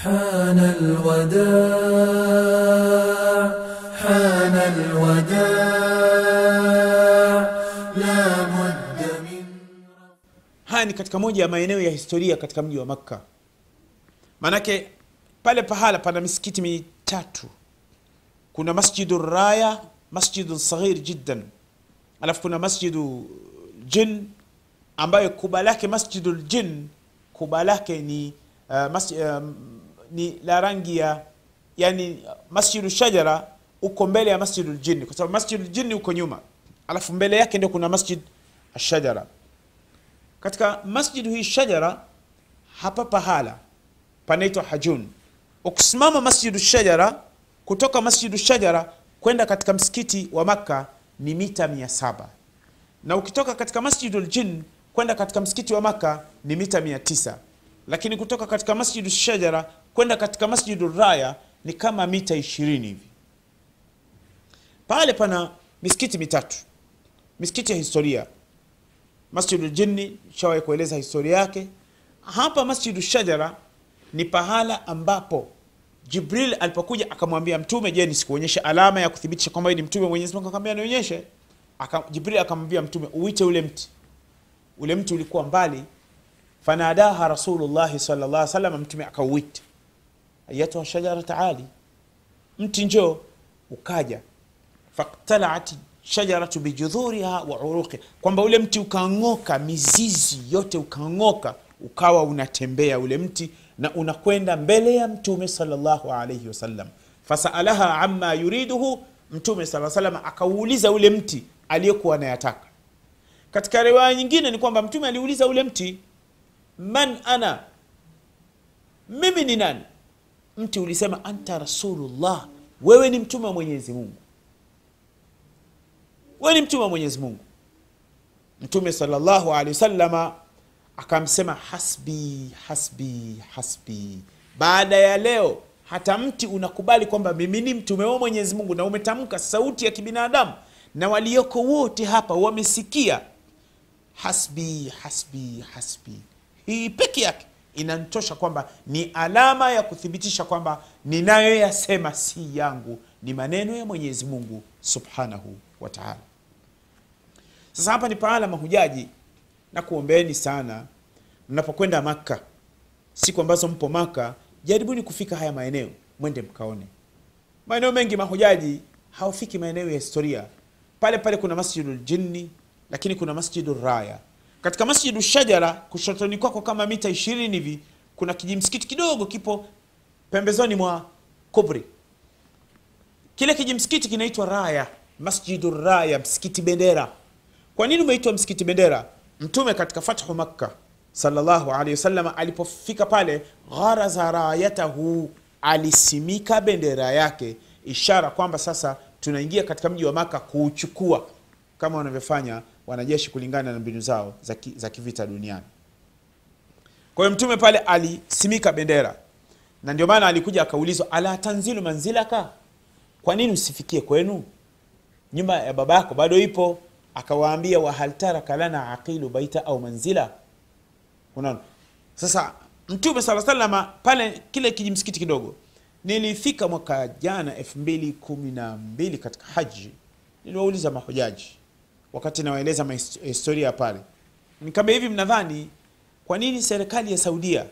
حان الوداع حان الوداع لا بد من haya ni katika moja ya maeneo ya historia katika mji wa makka maanake pale pahala pana misikiti mitatu kuna masjidu raya masjidu saghir jiddan alafu kuna masjidu jin ambayo kuba lake masjidu ljin kuba lake ni uh, mas, uh, ni la rangi ya yani masjidu shajara uko mbele ya masjidu ljini kwa sababu masjidu ljini uko nyuma. Alafu mbele yake ndio kuna masjid ashajara katika masjidu hii shajara hapa pahala panaitwa hajun. Ukisimama masjidu shajara kutoka masjidu shajara kwenda katika msikiti wa makka ni mita mia na ukitoka katika masjidu ljin kwenda katika msikiti wa makka ni mita mia lakini kutoka katika masjidu shajara kwenda katika masjidu raya ni kama mita ishirini hivi. Pale pana misikiti mitatu. Misikiti ya historia. Masjidu Jinni shawahi kueleza historia yake. Hapa masjidu shajara ni pahala ambapo jibril alipokuja akamwambia mtume je nisikuonyeshe alama ya kuthibitisha kwamba ni mtume? Mwenyezi mungu akamwambia nionyeshe. Aka, jibril akamwambia mtume uite ule mti. Ule mti ulikuwa mbali. Fanadaha rasulullahi alih wasallam mtume akauita ayatuha shajara taali mti njoo ukaja. Faktalaat shajaratu bijudhuriha wa uruqiha, kwamba ule mti ukang'oka mizizi yote ukang'oka ukawa unatembea ule mti na unakwenda mbele ya mtume salllahu alaihi wasallam fasaalaha ama yuriduhu mtume saa salam akauuliza ule mti aliyekuwa anayataka. Katika riwaya nyingine ni kwamba mtume aliuliza ule mti man ana? Mimi ni nani mti ulisema anta rasulullah wewe ni mtume wa mwenyezi mungu. Wewe ni mtume wa mwenyezi mungu. Mtume salllahu alehi wasallama akamsema hasbi hasbi hasbi. Baada ya leo hata mti unakubali kwamba mimi ni mtume wa mwenyezi mungu na umetamka sauti ya kibinadamu na walioko wote hapa wamesikia. Hasbi hasbi hasbi. Hii peke yake inanitosha kwamba ni alama ya kuthibitisha kwamba ninayoyasema si yangu ni maneno ya mwenyezi mungu subhanahu wa taala. Sasa hapa ni pahala mahujaji na kuombeeni sana mnapokwenda makka siku ambazo mpo maka jaribuni kufika haya maeneo mwende mkaone. Maeneo mengi mahujaji hawafiki maeneo ya historia. Pale pale kuna masjidu ljinni lakini kuna masjidu raya katika masjidu shajara kushotoni kwako kama mita ishirini hivi kuna kijimsikiti kidogo kipo pembezoni mwa kubri. Kile kijimsikiti kinaitwa raya masjidu raya msikiti bendera. Kwa nini umeitwa msikiti bendera? Mtume katika fathu makka sallallahu alipofika pale gharaza rayatahu alisimika bendera yake ishara kwamba sasa tunaingia katika mji wa maka kuuchukua kama wanavyofanya wanajeshi kulingana na mbinu zao za, ki, za kivita duniani. Kwa hiyo mtume pale alisimika bendera. Na ndio maana alikuja akaulizwa ala tanzilu manzilaka? Kwa nini usifikie kwenu? Nyumba ya baba yako bado ipo. Akawaambia wahaltaraka lana aqilu baita au manzila? Unaona? Sasa mtume sala salama pale kile kijimsikiti kidogo nilifika mwaka jana elfu mbili kumi na mbili katika haji niliwauliza mahujaji wakati nawaeleza historia pale. Nikaambia hivi mnadhani kwa nini serikali ya saudia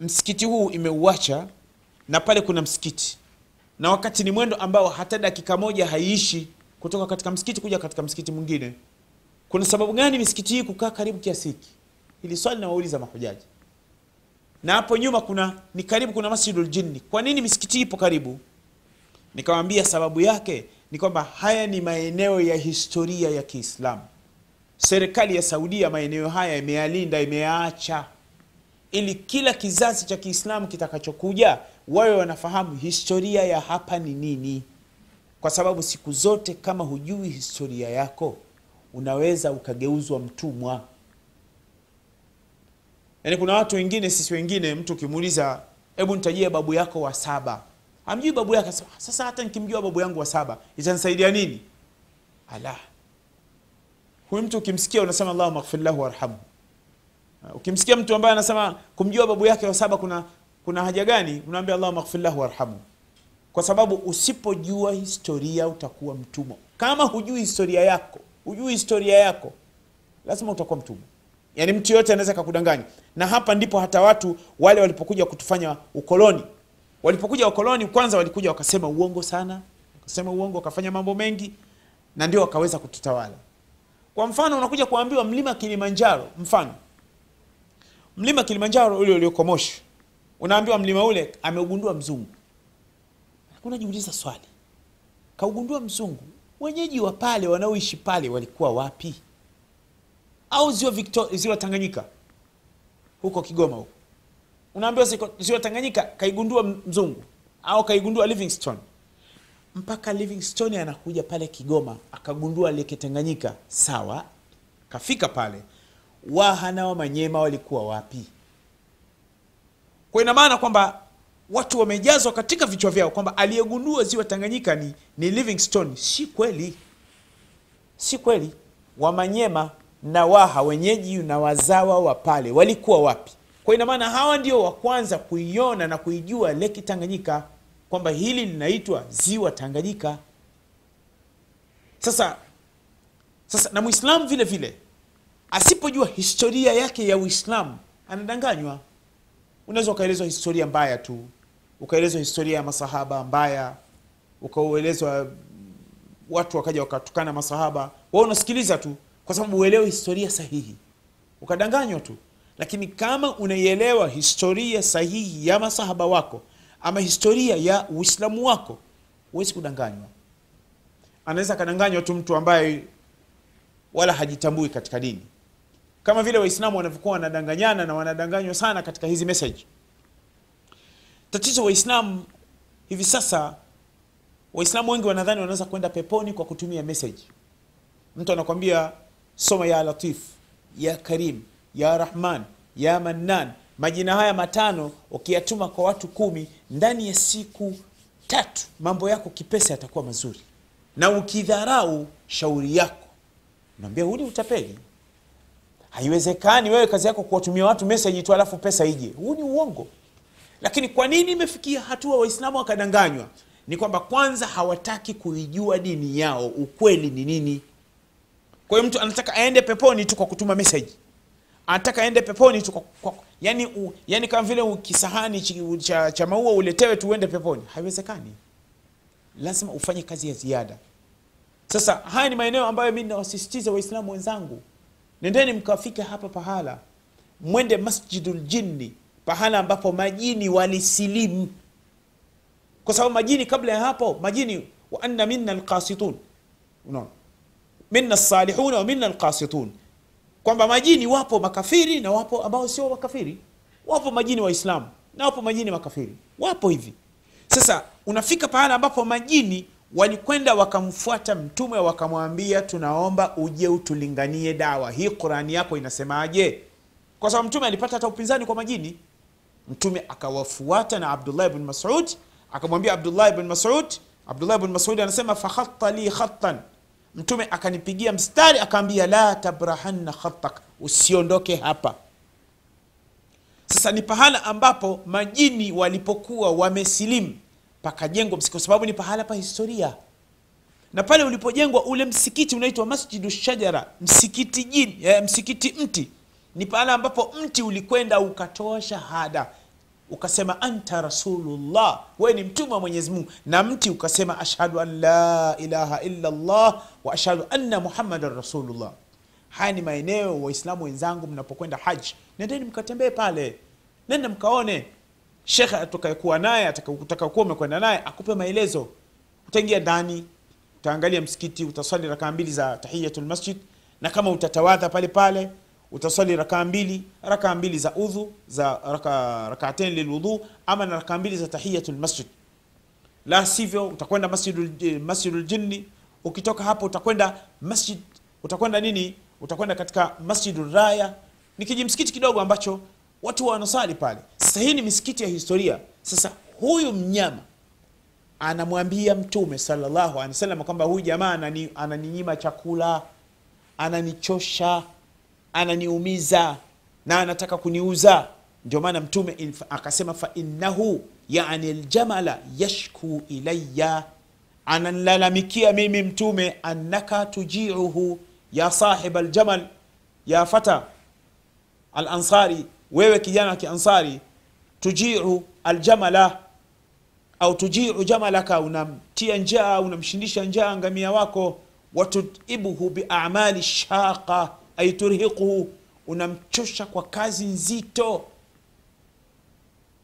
msikiti huu imeuacha na pale kuna msikiti? Na wakati ni mwendo ambao hata dakika moja haiishi kutoka katika msikiti kuja katika msikiti mwingine. Kuna sababu gani misikiti hii kukaa karibu kiasi hiki? Hili swali nawauliza mahujaji. Na hapo nyuma kuna ni karibu kuna masjidul jinni. Kwa nini misikiti ipo karibu? Nikawambia sababu yake ni kwamba haya ni maeneo ya historia ya kiislamu. Serikali ya saudia maeneo haya imeyalinda imeyaacha. Ili kila kizazi cha kiislamu kitakachokuja wawe wanafahamu historia ya hapa ni nini. Kwa sababu siku zote kama hujui historia yako unaweza ukageuzwa mtumwa. Yaani kuna watu wengine sisi wengine mtu ukimuuliza hebu nitajie babu yako wa saba hamjui babu yake sasa hata nikimjua babu yangu wa saba itanisaidia nini? Ala. Huyu mtu ukimsikia unasema allahuma ghfir lahu warhamhu. Ukimsikia mtu ambaye anasema kumjua babu yake wa saba kuna kuna haja gani unaambia allahuma ighfir lahu kwa sababu usipojua historia utakuwa mtumwa. Kama hujui historia yako hujui historia yako lazima utakuwa mtumwa. Yaani mtu yoyote anaweza kakudanganya na hapa ndipo hata watu wale walipokuja kutufanya ukoloni walipokuja wakoloni kwanza walikuja wakasema uongo sana wakasema uongo wakafanya mambo mengi na ndio wakaweza kututawala. Kwa mfano unakuja kuambiwa mlima kilimanjaro mfano. Mlima kilimanjaro ule ulioko moshi unaambiwa mlima ule ameugundua mzungu. Unajiuliza swali. Kaugundua mzungu wenyeji wa pale wanaoishi pale walikuwa wapi? Au ziwa Victor, ziwa tanganyika? Huko kigoma huko unaambiwa ziwatanganyika ziwa tanganyika kaigundua mzungu au kaigundua livingstone. Mpaka livingstone anakuja pale kigoma akagundua leke tanganyika sawa kafika pale. Waha na wamanyema walikuwa wapi? Kwa ina maana kwamba watu wamejazwa katika vichwa vyao kwamba aliyegundua ziwa tanganyika ni, ni livingstone. Si kweli. Si kweli. Wamanyema na waha wenyeji na wazawa wa pale walikuwa wapi kwa ina maana hawa ndio wa kwanza kuiona na kuijua leki tanganyika kwamba hili linaitwa ziwa tanganyika. Sasa sasa na mwislam vile vile asipojua historia yake ya uislamu anadanganywa. Unaweza ukaelezwa historia mbaya tu ukaelezwa historia ya masahaba mbaya ukaelezwa watu wakaja wakatukana masahaba. Wa unasikiliza tu kwa sababu uelewe historia sahihi. Ukadanganywa tu lakini kama unaielewa historia sahihi ya masahaba wako ama historia ya uislamu wako huwezi kudanganywa. Anaweza akadanganywa tu mtu ambaye wala hajitambui katika dini. Kama vile waislamu wanavyokuwa wanadanganyana na wanadanganywa sana katika hizi meseji tatizo waislamu hivi sasa waislamu wengi wanadhani wanaweza kwenda peponi kwa kutumia meseji mtu anakwambia soma ya latif ya karim ya rahman ya mannan majina haya matano ukiyatuma kwa watu kumi ndani ya siku tatu mambo yako kipesa yatakuwa mazuri. Na ukidharau shauri yako. Naambia huu utapeli? Haiwezekani wewe kazi yako kuwatumia watu meseji tu alafu pesa ije. Huu ni uongo. Lakini kwa nini imefikia hatua waislamu wakadanganywa? Ni kwamba kwanza hawataki kuijua dini yao ukweli ni nini. Kwa hiyo mtu anataka aende peponi tu kwa kutuma meseji anataka aende peponi tu yani, yani kama vile kisahani cha, cha maua uletewe tu uende peponi. Haiwezekani. Lazima ufanye kazi ya ziada. Sasa haya ni maeneo ambayo mi nawasisitiza waislamu wenzangu. Nendeni mkafike hapa pahala. Mwende masjidul jinni pahala ambapo majini walisilimu. Kwa sababu majini kabla ya hapo majini wa anna minna alqasitun. Unaona? Minna salihuna wa minna alqasitun kwamba majini wapo makafiri na wapo ambao sio makafiri. Wapo majini waislamu na wapo majini makafiri. Wapo hivi. Sasa unafika pahala ambapo majini walikwenda wakamfuata mtume wakamwambia tunaomba uje utulinganie dawa. Hii qurani yako inasemaje? Kwa sababu mtume alipata hata upinzani kwa majini. Mtume akawafuata na abdullah ibn masud akamwambia abdullah ibn masud abdullah ibn masud anasema fakhatta li khattan mtume akanipigia mstari akaambia la tabrahanna khatak, usiondoke hapa. Sasa ni pahala ambapo majini walipokuwa wamesilimu pakajengwa msikiti kwa sababu ni pahala pa historia. Na pale ulipojengwa ule msikiti unaitwa masjidu shajara msikiti jini eh, msikiti mti. Ni pahala ambapo mti ulikwenda ukatoa shahada ukasema anta rasulullah. Wewe ni mtume wa mwenyezi mungu. Na mti ukasema ashhadu an la ilaha illa allah wa ashhadu anna muhammadan rasulullah. Haya ni maeneo waislamu wenzangu mnapokwenda haji nendeni mkatembee pale. Nenda mkaone. Shekhe atakayekuwa naye utakakuwa umekwenda naye akupe maelezo. Utaingia ndani utaangalia msikiti utaswali rakaa mbili za tahiyatul masjid na kama utatawadha pale pale utaswali rakaa mbili rakaa mbili za udhu za raka, rakaatain lilwudhu ama na rakaa mbili za tahiyatul lmasjid la sivyo utakwenda masjid ljinni ukitoka hapo utakwenda masjid utakwenda nini? Utakwenda katika masjidul raya. Ni kijimsikiti kidogo ambacho watu wanasali pale. Sasa hii ni misikiti ya historia. Sasa huyu mnyama anamwambia mtume salllahu alehi wa sallam kwamba huyu jamaa anani, ananinyima chakula ananichosha ananiumiza na anataka kuniuza. Ndio maana mtume akasema fainnahu yani ljamala yashku ilaya ananlalamikia mimi mtume annaka tujiuhu ya sahib aljamal ya fata alansari wewe kijana wa kiansari tujiu aljamala au tujiu jamalaka unamtia njaa unamshindisha njaa ngamia wako watudibuhu biamali shaqa ay turhiquhu unamchosha kwa kazi nzito.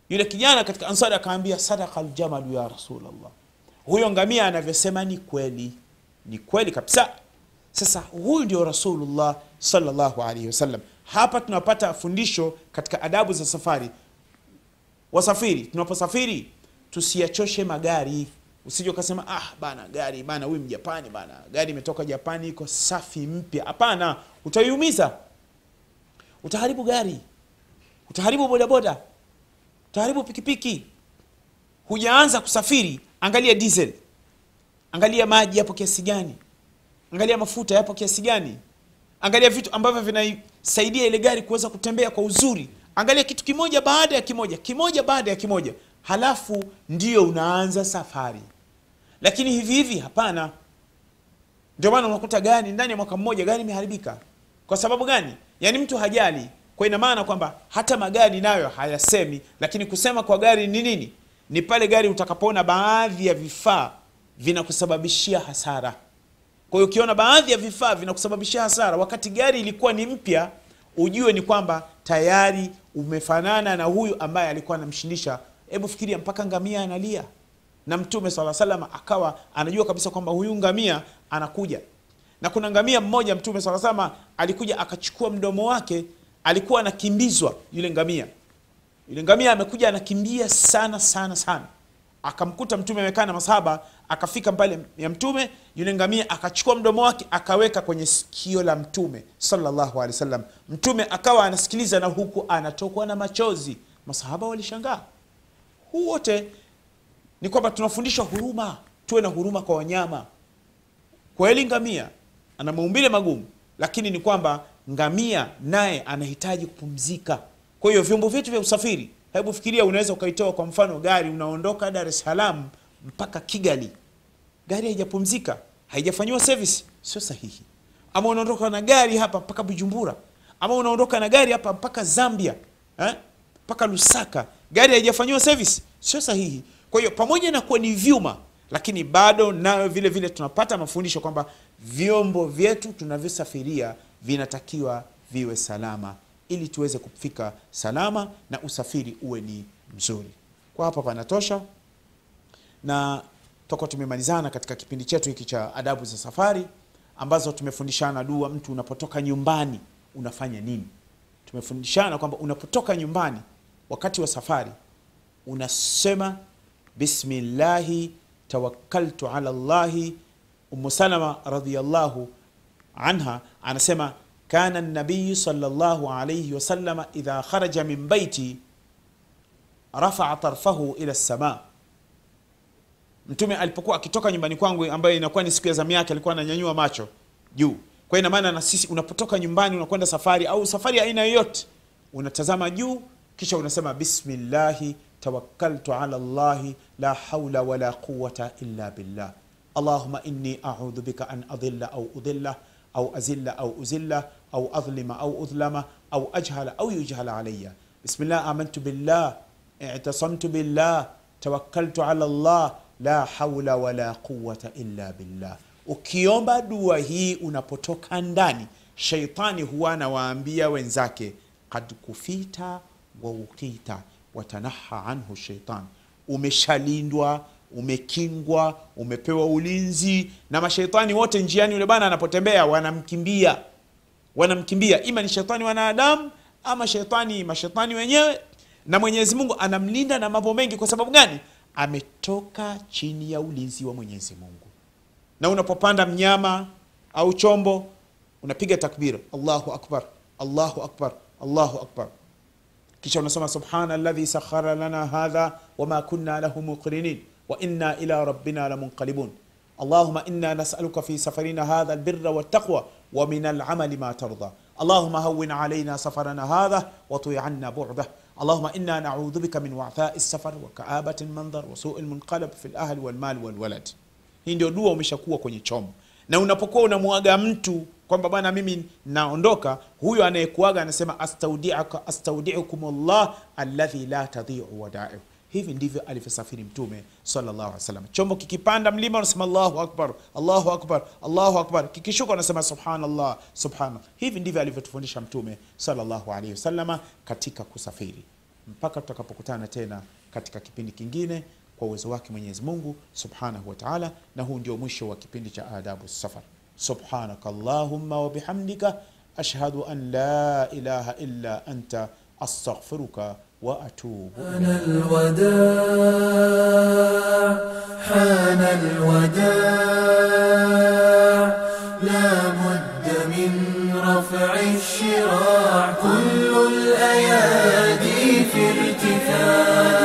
Yule kijana katika ansari akaambia sadaka aljamalu ya rasulllah huyo ngamia anavyosema ni kweli ni kweli kabisa. Sasa huyu ndio rasulullah salllahu alaihi wasallam. Hapa tunapata fundisho katika adabu za safari. Wasafiri tunaposafiri tusiyachoshe magari usije ukasema ah bana gari bana huyu mjapani bana gari imetoka japani iko safi mpya. Hapana utaiumiza. Utaharibu gari. Utaharibu bodaboda. Utaharibu pikipiki. Hujaanza kusafiri angalia diesel. Angalia maji yapo kiasi gani. Angalia mafuta yapo kiasi gani. Angalia vitu ambavyo vinaisaidia ile gari kuweza kutembea kwa uzuri. Angalia kitu kimoja baada ya kimoja kimoja baada ya kimoja. Halafu ndio unaanza safari lakini hivi hivi hapana. Ndio maana unakuta gari ndani ya mwaka mmoja gari imeharibika? Kwa sababu gani? Yaani mtu hajali. Kwa ina maana kwamba hata magari nayo hayasemi lakini kusema kwa gari ni nini? Ni pale gari utakapoona baadhi ya vifaa vinakusababishia hasara. Kwa hiyo ukiona baadhi ya vifaa vinakusababishia hasara wakati gari ilikuwa ni mpya ujue ni kwamba tayari umefanana na huyu ambaye alikuwa anamshindisha. Hebu fikiria mpaka ngamia analia na mtume sala salam akawa anajua kabisa kwamba huyu ngamia anakuja. Na kuna ngamia mmoja mtume sala salama alikuja akachukua mdomo wake alikuwa anakimbizwa yule ngamia. Yule ngamia amekuja anakimbia sana sana sana. Akamkuta mtume amekaa na masahaba akafika mbale ya mtume yule ngamia akachukua mdomo wake akaweka kwenye sikio la mtume wasallam. Mtume akawa anasikiliza na huku anatokwa na machozi. Masahaba walishangaa. Huu wote ni kwamba tunafundishwa huruma tuwe na huruma kwa wanyama. Kweli ngamia ana maumbile magumu lakini ni kwamba ngamia naye anahitaji kupumzika. Kwa hiyo vyombo vyetu vya usafiri hebu fikiria unaweza ukaitoa kwa mfano gari unaondoka dar es salaam mpaka kigali. Gari haijapumzika haijafanyiwa service sio sahihi. Ama unaondoka na gari hapa mpaka bujumbura ama unaondoka na gari hapa mpaka zambia eh? mpaka lusaka gari haijafanyiwa service sio sahihi kwa hiyo pamoja na kuwa ni vyuma lakini bado nayo vile vile tunapata mafundisho kwamba vyombo vyetu tunavyosafiria vinatakiwa viwe salama ili tuweze kufika salama na usafiri uwe ni mzuri. Kwa hapa panatosha na toka tumemalizana katika kipindi chetu hiki cha adabu za safari ambazo tumefundishana dua mtu unapotoka nyumbani unafanya nini. Tumefundishana kwamba unapotoka nyumbani wakati wa safari unasema bismillahi tawakkaltu ala llahi umu salama anha anasema kana nabiyu salllahu alaihi wasalama idha kharaja min baiti rafaa tarfahu ila lsama mtume alipokuwa akitoka nyumbani kwangu ambayo inakuwa ni siku ya zamu yake alikuwa ananyanyua macho juu. Kwa ina maana na sisi unapotoka nyumbani unakwenda safari au safari aina yoyote unatazama juu kisha unasema bismillahi tawakkaltu ala llahi la haula wala quwata illa billah allahuma inni audhu bika an adilla au udilla au azilla au uzilla au adhlima au udhlama au ajhala au yujhala alaya bismillah amantu billah i'tasamtu billah tawakkaltu ala llah la haula wala quwata illa billah ukiomba dua hii unapotoka ndani sheitani huwa anawaambia wenzake kad kufita wa ukita watanaha anhu sheitan umeshalindwa umekingwa umepewa ulinzi na masheitani wote njiani yule bana anapotembea wanamkimbia. Wanamkimbia. Ima ni shetani wanadamu ama shetani mashetani wenyewe. Na mwenyezi mungu anamlinda na mambo mengi. Kwa sababu gani? Ametoka chini ya ulinzi wa mwenyezi mungu. Na unapopanda mnyama au chombo unapiga takbir allahu akbar allahu akbar allahu akbar kisha unasema subhana alladhi sakhara lana hadha wama kunna lahu muqrinin wa inna ila rabbina lamunqalibun اللهم إنا نسألك في سفرنا هذا البر والتقوى ومن العمل ما ترضى اللهم هون علينا سفرنا هذا وطي عنا بعده naudhu bika min wathai safar wa kaabati lmandhar wa sui lmunqalab fi lahli walmali walwalad hii ndio dua umeshakuwa kwenye chomo na unapokuwa unamwaga mtu kwamba bwana mimi naondoka. Huyo anayekuaga anasema astaudiaka astaudiukum llah alladhi la tadhiu wadaiu hivi ndivyo alivyosafiri mtume sallallahu chombo kikipanda mlima unasema allahu akbar allahu akbar allahu akbar. Kikishuka unasema subhanallah subhanallah. Hivi ndivyo alivyotufundisha mtume sallallahu alaihi wasallama katika kusafiri. Mpaka tutakapokutana tena katika kipindi kingine kwa uwezo wake mwenyezi mungu subhanahu wa na huu ndio mwisho wa kipindi cha adabu safar سبحانك اللهم وبحمدك أشهد أن لا إله إلا أنت أستغفرك وأتوب حان الوداع حان الوداع لا بد من رفع الشراع كل الأيادي في ارتفاع.